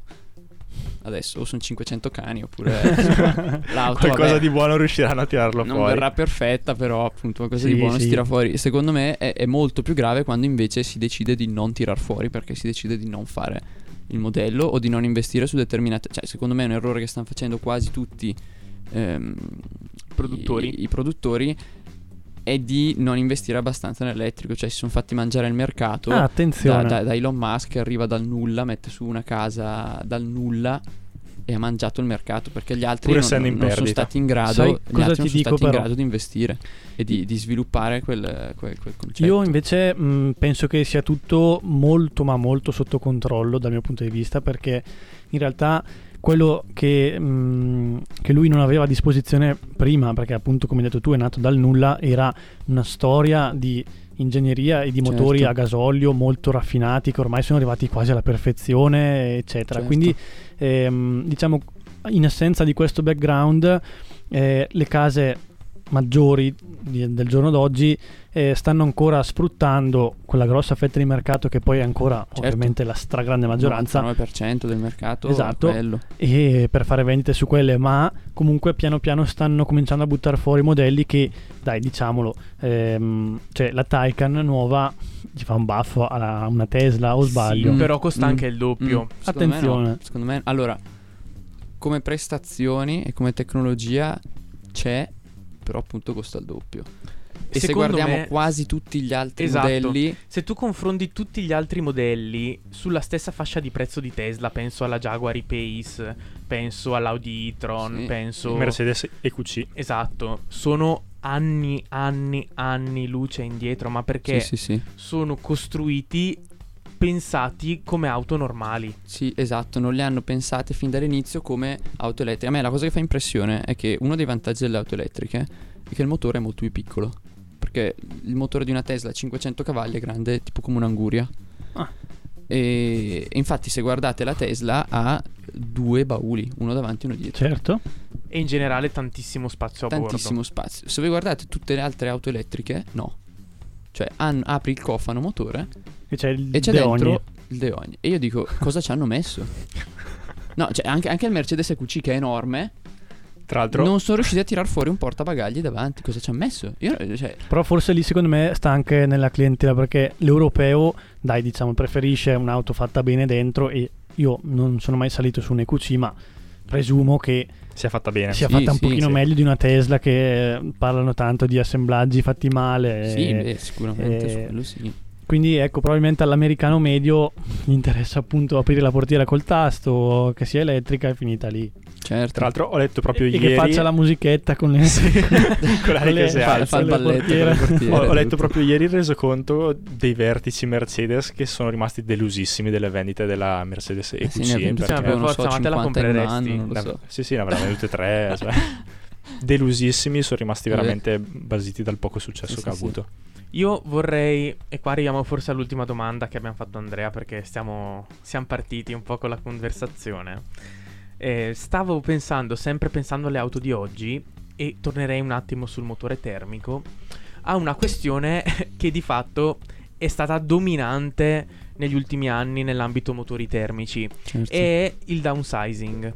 adesso, o sono 500 cani, oppure l'auto Qualcosa vabbè, di buono riusciranno a tirarlo non fuori. verrà perfetta, però appunto qualcosa Sì, di buono sì. si tira fuori. Secondo me è, è molto più grave quando invece si decide di non tirar fuori perché si decide di non fare il modello o di non investire su determinate... Cioè, secondo me è un errore che stanno facendo quasi tutti ehm, Produttori. I, i produttori è di non investire abbastanza nell'elettrico, cioè si sono fatti mangiare il mercato Ah, da, attenzione. da- da Elon Musk che arriva dal nulla, mette su una casa dal nulla e ha mangiato il mercato perché gli altri non, in non sono stati in grado, Sai gli cosa altri non sono stati in grado di investire e di, di sviluppare quel, quel- quel concetto. Io invece mh, penso che sia tutto molto ma molto sotto controllo dal mio punto di vista perché in realtà quello che, mh, che lui non aveva a disposizione prima, perché appunto come hai detto tu è nato dal nulla, era una storia di ingegneria e di motori Certo. a gasolio molto raffinati che ormai sono arrivati quasi alla perfezione, eccetera. Certo. Quindi ehm, diciamo in assenza di questo background eh, le case maggiori di- del giorno d'oggi eh, stanno ancora sfruttando quella grossa fetta di mercato che poi è ancora Certo. ovviamente la stragrande maggioranza 9% del mercato Esatto. e per fare vendite su quelle ma comunque piano piano stanno cominciando a buttare fuori modelli che dai diciamolo ehm, cioè la Taycan nuova gli fa un baffo a una Tesla o sbaglio Sì, Però costa Mm. anche il doppio. Mm, secondo me no. Attenzione. Secondo me, allora, come prestazioni e come tecnologia c'è, però appunto costa il doppio. E se Secondo guardiamo me- quasi tutti gli altri Esatto. modelli, Se tu confronti tutti gli altri modelli sulla stessa fascia di prezzo di Tesla, penso alla Jaguar E-Pace, penso all'Audi e-tron, Sì. penso... Mercedes EQC. Esatto, sono anni, anni, anni luce indietro, ma perché sì, sì, sì. sono costruiti, pensati come auto normali. Sì, esatto, non le hanno pensate fin dall'inizio come auto elettriche. A me la cosa che fa impressione è che uno dei vantaggi delle auto elettriche è che il motore è molto più piccolo. Perché il motore di una Tesla a 500 cavalli è grande tipo come un'anguria. Ah. E, infatti, se guardate la Tesla ha due bauli, uno davanti e uno dietro. Certo. E in generale tantissimo spazio a Tantissimo bordo. spazio. Se voi guardate tutte le altre auto elettriche, no. Cioè, han- apri il cofano motore E c'è il e c'è De dentro il De Ogni. E io dico, cosa ci hanno messo? No, cioè, anche, anche il Mercedes EQC che è enorme, Tra l'altro, non sono riusciti a tirar fuori un portabagagli davanti. Cosa ci hanno messo? Io, cioè, Però forse lì secondo me sta anche nella clientela perché l'europeo, dai diciamo, preferisce un'auto fatta bene dentro e io non sono mai salito su un EQC ma presumo che si è fatta bene. sia Sì, fatta un sì, pochino sì. meglio di una Tesla che eh, parlano tanto di assemblaggi fatti male. sì, e- beh, sicuramente eh, su quello sì. Quindi ecco, probabilmente all'americano medio gli interessa appunto aprire la portiera col tasto, che sia elettrica e finita lì. Certo. Tra l'altro ho letto proprio e ieri che faccia la musichetta con le... con la con le- si fa, il le balletto Ho, ho letto proprio ieri il resoconto dei vertici Mercedes che sono rimasti delusissimi delle vendite della Mercedes Eh EQC. sì, ne perché- tipo, non Forza, so, ma te la 50 in un compreresti? anno, non lo Ne- so. Sì, sì, ne avranno vendute tre. cioè, delusissimi, sono rimasti veramente basiti dal poco successo Sì, che ha sì, sì. Io vorrei, e qua arriviamo forse all'ultima domanda che abbiamo fatto Andrea perché stiamo, siamo partiti un po' con la conversazione. Eh, stavo pensando, sempre pensando alle auto di oggi, e tornerei un attimo sul motore termico, a una questione che di fatto è stata dominante negli ultimi anni nell'ambito motori termici, Certo. è il downsizing.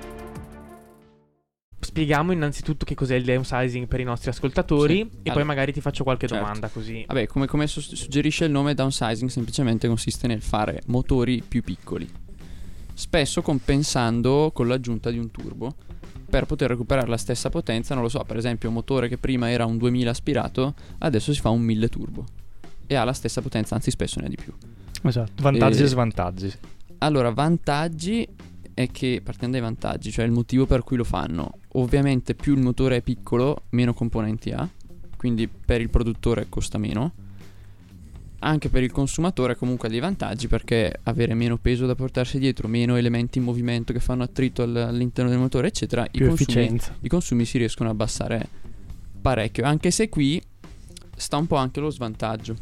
Spieghiamo innanzitutto che cos'è il downsizing per i nostri ascoltatori Sì. e poi Allora, magari ti faccio qualche certo. domanda così. Vabbè, come, come su- suggerisce il nome, downsizing semplicemente consiste nel fare motori più piccoli, spesso compensando con l'aggiunta di un turbo per poter recuperare la stessa potenza. Non lo so, per esempio, un motore che prima era un 2000 aspirato, adesso si fa un 1000 turbo e ha la stessa potenza, anzi, spesso ne ha di più. Esatto. Vantaggi E- e svantaggi. Allora, vantaggi è che partiamo dai vantaggi, cioè il motivo per cui lo fanno. Ovviamente più il motore è piccolo, meno componenti ha, quindi per il produttore costa meno. Anche per il consumatore comunque ha dei vantaggi perché avere meno peso da portarsi dietro, meno elementi in movimento che fanno attrito all- all'interno del motore, eccetera, i consumi, i consumi si riescono a abbassare parecchio. Anche se qui sta un po' anche lo svantaggio.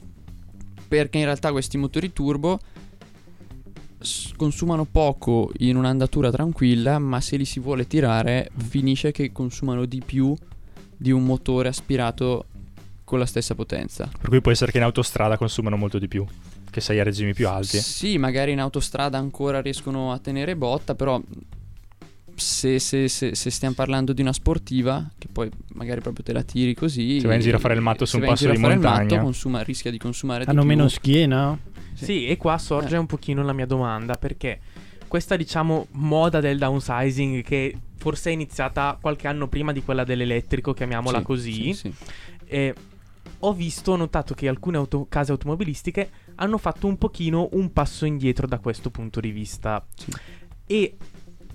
Perché in realtà questi motori turbo consumano poco in un'andatura tranquilla, ma se li si vuole tirare finisce che consumano di più di un motore aspirato con la stessa potenza. Per cui può essere che in autostrada consumano molto di più, che sei a regimi più alti. Sì, magari in autostrada ancora riescono a tenere botta, però se, se- se- se stiamo parlando di una sportiva, che poi magari proprio te la tiri così. Se vai in giro a fare il matto su se un vai in passo giro di a fare il montagna. matto, consuma- rischia di consumare di Hanno più. meno schiena? Sì, e qua sorge Eh. un pochino la mia domanda perché questa diciamo moda del downsizing che forse è iniziata qualche anno prima di quella dell'elettrico, chiamiamola Sì, così, sì, sì. e ho visto, ho notato che alcune auto- case automobilistiche hanno fatto un pochino un passo indietro da questo punto di vista. Sì. E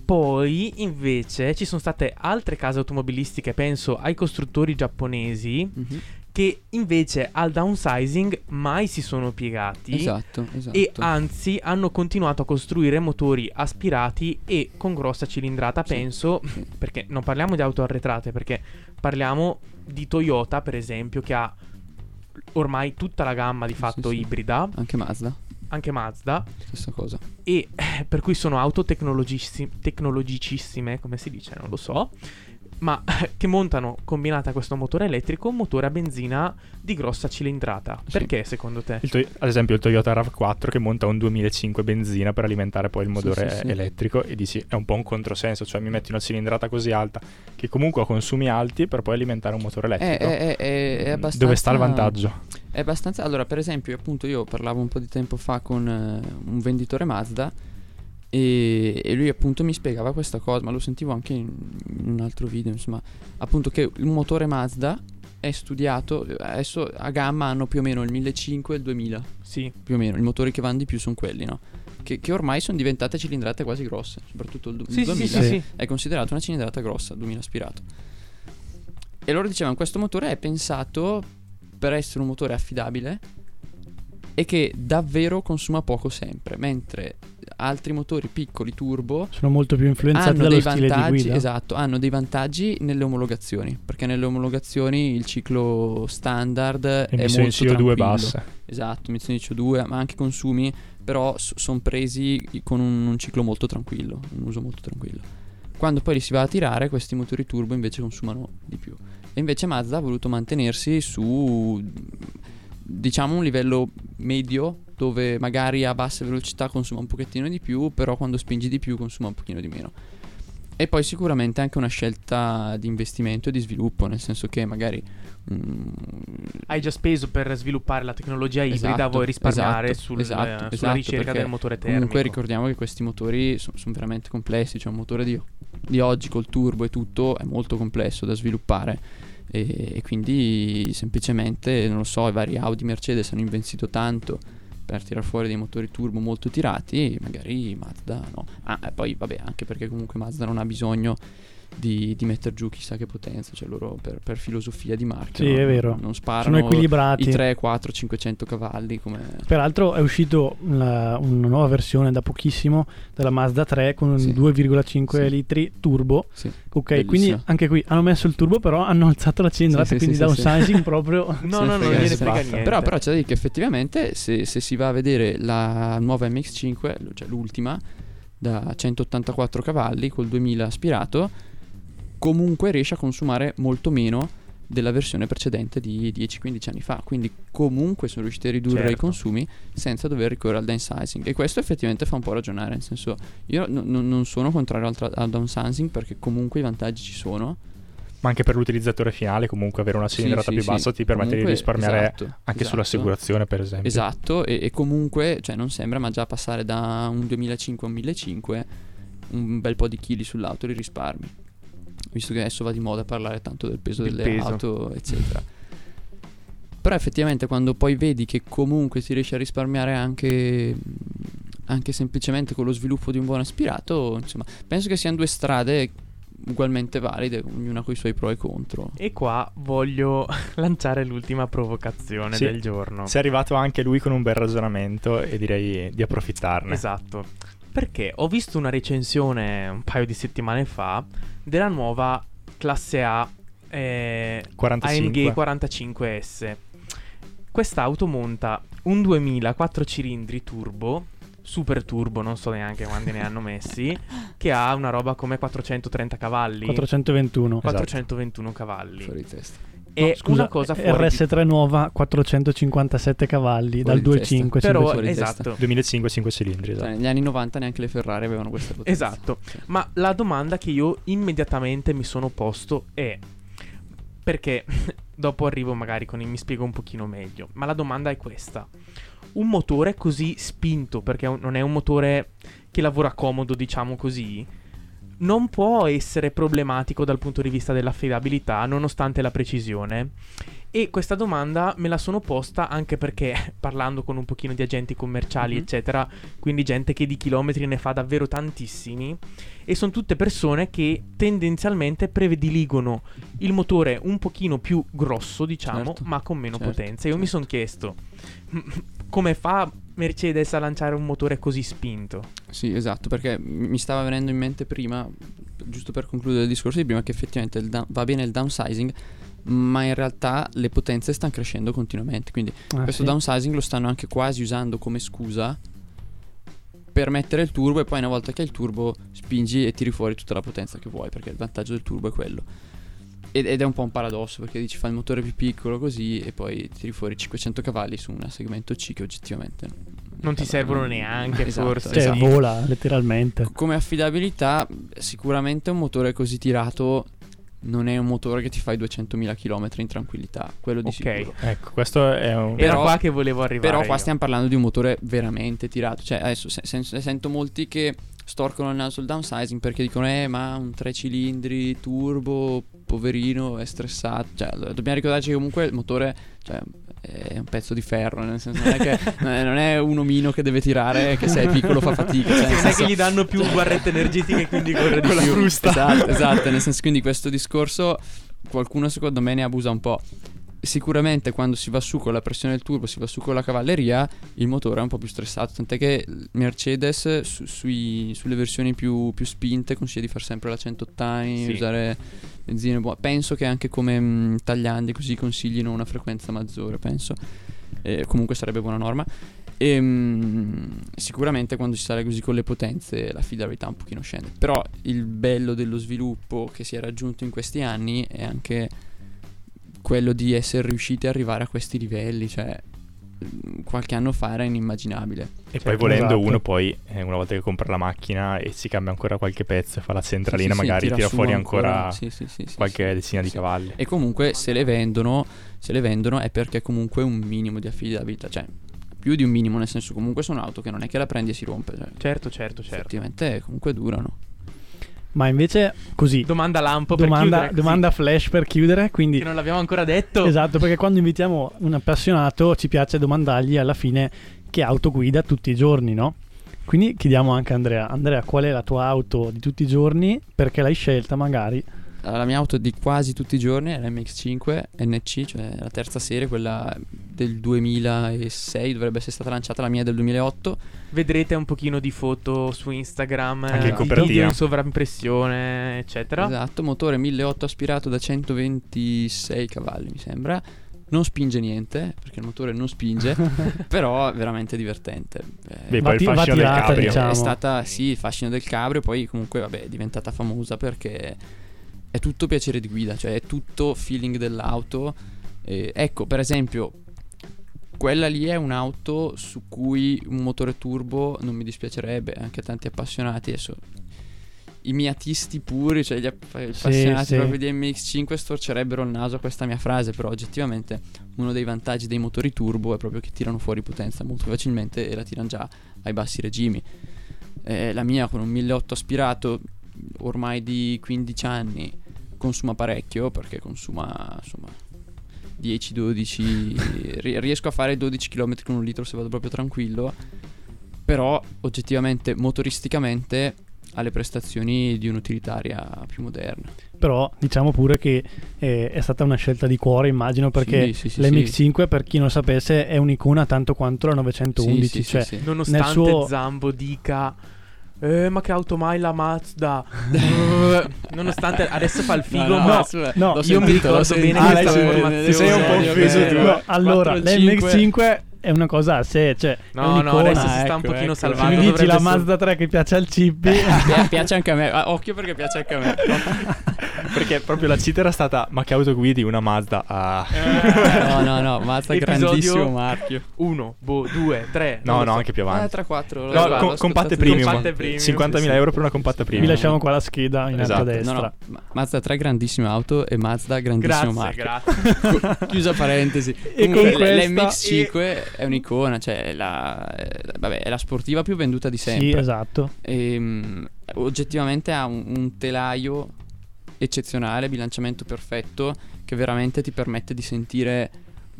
poi invece ci sono state altre case automobilistiche, penso ai costruttori giapponesi, Mhm. che invece al downsizing mai si sono piegati. Esatto, esatto. E anzi hanno continuato a costruire motori aspirati e con grossa cilindrata, Sì, penso, sì. perché non parliamo di auto arretrate, perché parliamo di Toyota, per esempio, che ha ormai tutta la gamma di fatto sì. ibrida, Anche Mazda, anche Mazda, stessa cosa. e eh, per cui sono auto tecnologici- tecnologicissime, come si dice, non lo so, ma che montano combinata a questo motore elettrico un motore a benzina di grossa cilindrata. Sì. Perché secondo te? Il Toy- ad esempio il Toyota RAV4 che monta un 2005 benzina per alimentare poi il motore sì, sì. elettrico e dici è un po' un controsenso, cioè mi metti una cilindrata così alta che comunque ha consumi alti per poi alimentare un motore È, elettrico. è- è- è- è abbastanza... Dove sta il vantaggio? È abbastanza. Allora, per esempio, appunto, io parlavo un po' di tempo fa con eh, un venditore Mazda. E, e lui appunto mi spiegava questa cosa, ma lo sentivo anche in, in un altro video, insomma, appunto che il motore Mazda è studiato, adesso a gamma hanno più o meno il 1500 e il 2000, Sì, più o meno, i motori che vanno di più sono quelli, no? che, che ormai sono diventate cilindrate quasi grosse, soprattutto il, du- il Sì, sì, 2000 sì, sì. è considerato una cilindrata grossa, 2000 aspirato. E loro dicevano questo motore è pensato per essere un motore affidabile e che davvero consuma poco sempre, mentre altri motori piccoli turbo Sono molto più influenzati dallo stile di guida. esatto, hanno dei vantaggi nelle omologazioni, perché nelle omologazioni il ciclo standard è Emissioni molto CO2 tranquillo. basse. Esatto, emissioni di CO2, ma anche consumi, però sono presi con un, un ciclo molto tranquillo, un uso molto tranquillo. Quando poi li si va a tirare, questi motori turbo invece consumano di più. E invece Mazda ha voluto mantenersi su, diciamo, un livello medio, dove magari a basse velocità consuma un pochettino di più, però quando spingi di più consuma un pochino di meno. E poi sicuramente anche una scelta di investimento e di sviluppo, nel senso che magari... mm, Hai già speso per sviluppare la tecnologia ibrida, Esatto, vuoi risparmiare esatto, sul- esatto, sulla esatto, ricerca del motore termico. Comunque ricordiamo che questi motori sono veramente complessi, cioè un motore di, di oggi col turbo e tutto è molto complesso da sviluppare e quindi semplicemente, non lo so, i vari Audi Mercedes hanno investito tanto per tirar fuori dei motori turbo molto tirati, magari Mazda no. Ah, e poi vabbè, anche perché comunque Mazda non ha bisogno di, di mettere giù chissà che potenza, cioè loro per, per filosofia di marca Sì, no? è vero. non sparano Sono equilibrati. i 3, 4, 500 cavalli come... Peraltro è uscito la- una nuova versione da pochissimo della Mazda 3 con un Sì. 2,5 Sì. litri turbo. Sì. Ok, Bellissimo. quindi anche qui hanno messo il turbo, però hanno alzato la cilindrata, Sì, sì, quindi sì, sì, sì. downsizing proprio. No, no, no, non gliene frega niente. Però, però c'è da dire che effettivamente se, se si va a vedere la nuova MX5, cioè l'ultima, da 184 cavalli col 2000 aspirato, comunque riesce a consumare molto meno della versione precedente di 10-15 anni fa. Quindi comunque sono riusciti a ridurre i Certo. consumi senza dover ricorrere al downsizing. E questo effettivamente fa un po' ragionare, nel senso io no- no- non sono contrario al, tra- al downsizing perché comunque i vantaggi ci sono. Ma anche per l'utilizzatore finale, comunque avere una cilindrata sì, più sì. bassa ti permette Comunque, di risparmiare esatto, anche esatto. sull'assicurazione, per esempio. Esatto, e, e comunque, cioè, non sembra, ma già passare da un 2005 a un 1500 un bel po' di chili sull'auto li risparmi. Visto che adesso va di moda parlare tanto del peso Del delle peso. auto, eccetera. Però effettivamente quando poi vedi che comunque si riesce a risparmiare anche, anche semplicemente con lo sviluppo di un buon aspirato, insomma, penso che siano due strade ugualmente valide, ognuna con i suoi pro e contro. E qua voglio lanciare l'ultima provocazione Sì. del giorno. Si è arrivato anche lui con un bel ragionamento e direi di approfittarne. Esatto. Perché ho visto una recensione un paio di settimane fa della nuova classe A eh, 45. AMG 45S. Quest'auto monta un 2000 4 cilindri turbo, super turbo, non so neanche quanti ne hanno messi, che ha una roba come 430 cavalli. 421. Esatto. 421 cavalli. Fuori di E No, scusa, una cosa fuori di- RS3 nuova 457 cavalli Fuori dal di testa. 2.5 Però, di esatto. 2005 5 cilindri, Cioè, esatto. negli anni 90 neanche le Ferrari avevano questa potenza. Esatto. Sì. Ma la domanda che io immediatamente mi sono posto è perché dopo arrivo magari con il mi spiego un pochino meglio, ma la domanda è questa. Un motore così spinto, perché non è un motore che lavora comodo, diciamo così, non può essere problematico dal punto di vista dell'affidabilità, nonostante la precisione. E questa domanda me la sono posta anche perché parlando con un pochino di agenti commerciali, Mhm. eccetera, quindi gente che di chilometri ne fa davvero tantissimi e sono tutte persone che tendenzialmente prediligono il motore un pochino più grosso, diciamo, Certo, ma con meno certo, potenza. Io mi certo. sono chiesto come fa Mercedes a lanciare un motore così spinto? Sì, esatto, perché mi stava venendo in mente prima, giusto per concludere il discorso di prima, che effettivamente il down- va bene il downsizing, ma in realtà le potenze stanno crescendo continuamente. Quindi Ah, questo sì. downsizing lo stanno anche quasi usando come scusa per mettere il turbo e poi una volta che hai il turbo spingi e tiri fuori tutta la potenza che vuoi, perché il vantaggio del turbo è quello. Ed, ed è un po' un paradosso perché dici fai il motore più piccolo così e poi tiri fuori 500 cavalli su un segmento C che oggettivamente Non ti servono neanche, Esatto, forse. Cioè, esatto. vola letteralmente. Come affidabilità, sicuramente un motore così tirato non è un motore che ti fai 200.000 km in tranquillità, quello di Ok. sicuro. Ecco, questo è un... Era Però- qua che volevo arrivare. Però qua io. stiamo parlando di un motore veramente tirato. Cioè, adesso se- se- sento molti che storcono il naso sul downsizing perché dicono, eh, ma un 3 cilindri turbo, poverino, è stressato. Cioè, dobbiamo ricordarci che comunque il motore cioè, è un pezzo di ferro, nel senso non è, che, non è- è un omino che deve tirare, che se è piccolo fa fatica. Cioè, Non è senso- che gli danno più barrette energetiche e quindi corre di con la più. frusta. Esatto, esatto, nel senso quindi questo discorso qualcuno secondo me ne abusa un po'. Sicuramente quando si va su con la pressione del turbo, si va su con la cavalleria, il motore è un po' più stressato, tant'è che Mercedes su- sui- sulle versioni più, più spinte consiglia di fare sempre la 180, Sì. usare benzine buone. Penso che anche come mh, tagliandi così consiglino una frequenza maggiore, penso. Eh, comunque sarebbe buona norma. E, mh, sicuramente quando si sale così con le potenze la fidelità un pochino scende. Però il bello dello sviluppo che si è raggiunto in questi anni è anche quello di essere riusciti ad arrivare a questi livelli. Cioè, qualche anno fa era inimmaginabile. E poi volendo esatto. uno poi, eh, una volta che compra la macchina e si cambia ancora qualche pezzo e fa la centralina, Sì, sì, sì, magari tira, su fuori ancora sì, sì, sì, sì, qualche sì. decina di Sì. cavalli. E comunque se le vendono, se le vendono è perché comunque un minimo di affidabilità, cioè più di un minimo, nel senso comunque sono auto che non è che la prendi e si rompe, cioè, Certo, certo, certo. effettivamente comunque durano. Ma invece così, Domanda lampo per domanda, chiudere, così, domanda flash per chiudere, quindi che non l'abbiamo ancora detto. Esatto, perché quando invitiamo un appassionato ci piace domandargli alla fine che auto guida tutti i giorni, no? Quindi chiediamo anche a Andrea, Andrea qual è la tua auto di tutti i giorni, perché l'hai scelta magari? La mia auto di quasi tutti i giorni è la MX5 NC, cioè la terza serie, quella del 2006, dovrebbe essere stata lanciata, la mia è del 2008. Vedrete un pochino di foto su Instagram, Anche eh, in di copertina. video in sovraimpressione, eccetera. Esatto, motore 1800 aspirato da 126 cavalli, mi sembra. Non spinge niente, perché il motore non spinge, però è veramente divertente. Eh, Beh, poi il va fascino del tirata, cabrio. diciamo. È stata, sì, il fascino del cabrio, poi comunque, vabbè, è diventata famosa perché è tutto piacere di guida, cioè è tutto feeling dell'auto. Eh, ecco, per esempio, quella lì è un'auto su cui un motore turbo non mi dispiacerebbe, anche a tanti appassionati adesso. I miatisti puri, cioè gli app- appassionati sì. proprio di MX5 storcerebbero il naso a questa mia frase, però oggettivamente uno dei vantaggi dei motori turbo è proprio che tirano fuori potenza molto facilmente e la tirano già ai bassi regimi. Eh, la mia con un 1800 aspirato ormai di 15 anni consuma parecchio perché consuma insomma 10-12 ri- riesco a fare 12 km con un litro se vado proprio tranquillo però oggettivamente motoristicamente ha le prestazioni di un'utilitaria più moderna Però diciamo pure che eh, è stata una scelta di cuore, immagino, perché Sì, sì, sì, l'MX5, per chi non sapesse, è un'icona tanto quanto la 911. Sì, sì, cioè, sì, sì. Nonostante Nel suo- Zambo dica eh, ma che auto mai la Mazda? Nonostante adesso fa il figo, ma adesso- no, l'ho io mi sentito, ricordo bene Ah, questa informazione. sei un po' offeso tu. No, allora, 4-5. l'MX5 è una cosa a sé, cioè è No, no, adesso si sta ecco, un pochino ecco. Se salvando. mi dici la Mazda 3 che piace al Cippi, Pi- piace anche a me Ah, occhio perché piace anche a me Perché proprio la cita era stata ma che auto guidi una Mazda ah. no no no Mazda Episodio- grandissimo marchio Uno, boh, due, tre. No, non lo no, so. anche più avanti. 3-4 No, guarda, com- ho compatte premium. compatte premium, 50.000 sì, euro per una compatta vi premium. lasciamo qua la scheda in alto Esatto. a No, destra. no, Ma- Mazda 3 grandissima auto e Mazda grandissimo Grazie, marchio. grazie. Chiusa parentesi. E Comunque, con questa- l'MX5 è un'icona, cioè la, eh, vabbè, è la sportiva più venduta di sempre. Sì, esatto. Ehm, oggettivamente ha un, un telaio eccezionale, bilanciamento perfetto, che veramente ti permette di sentire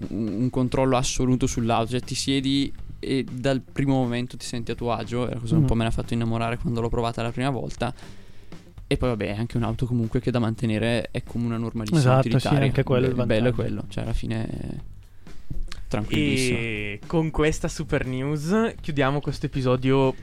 un, un controllo assoluto sull'auto. Cioè, ti siedi e dal primo momento ti senti a tuo agio. È la cosa un Mm. po' me ne ha fatto innamorare quando l'ho provata la prima volta. E poi, vabbè, è anche un'auto comunque che da mantenere è come una normalissima Esatto, sì, utilitaria. anche quello è il Be- bello è vantaggio. quello, cioè alla fine è tranquillissimo. E con questa super news chiudiamo questo episodio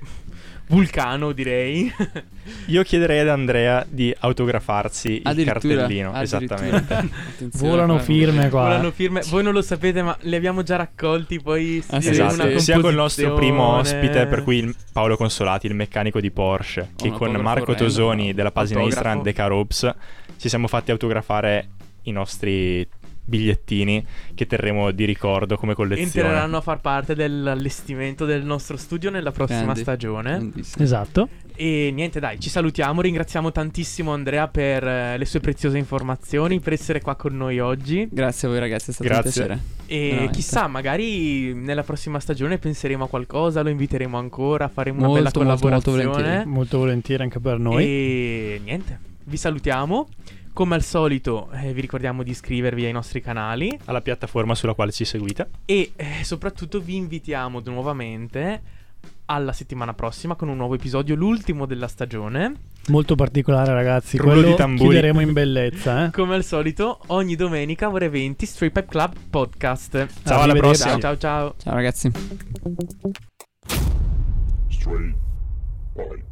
vulcano, direi. Io chiederei ad Andrea di autografarsi il cartellino. Esattamente. Volano firme qua. Volano firme. Voi non lo sapete, ma li abbiamo già raccolti. Poi Ah, sì, Esatto, una sia col nostro primo ospite, per cui il Paolo Consolati, il meccanico di Porsche, che Un con Marco Tosoni della pagina. Instagram The Car Ops ci siamo fatti autografare i nostri bigliettini che terremo di ricordo come collezione. Entreranno a far parte dell'allestimento del nostro studio nella prossima Grandi. stagione. Grandissimo. Esatto. E niente, dai, ci salutiamo. Ringraziamo tantissimo Andrea per eh, le sue preziose informazioni, per essere qua con noi oggi. Grazie a voi ragazzi, è stato Grazie. un piacere. E Veramente. chissà, magari nella prossima stagione penseremo a qualcosa, lo inviteremo ancora, faremo una Molto, bella molto, molto collaborazione. volentieri. Molto volentieri anche per noi. E niente, vi salutiamo. Come al solito eh, vi ricordiamo di iscrivervi ai nostri canali Alla piattaforma sulla quale ci seguite. e eh, soprattutto vi invitiamo nuovamente alla settimana prossima con un nuovo episodio, l'ultimo della stagione. Molto particolare, ragazzi. Rullo Quello di tamburi. chiuderemo in bellezza. Eh? Come al solito, ogni domenica ore 20 Straight Pipe Club Podcast. Ciao, alla prossima. Ciao ciao ciao. Ciao ragazzi. Straight Pipe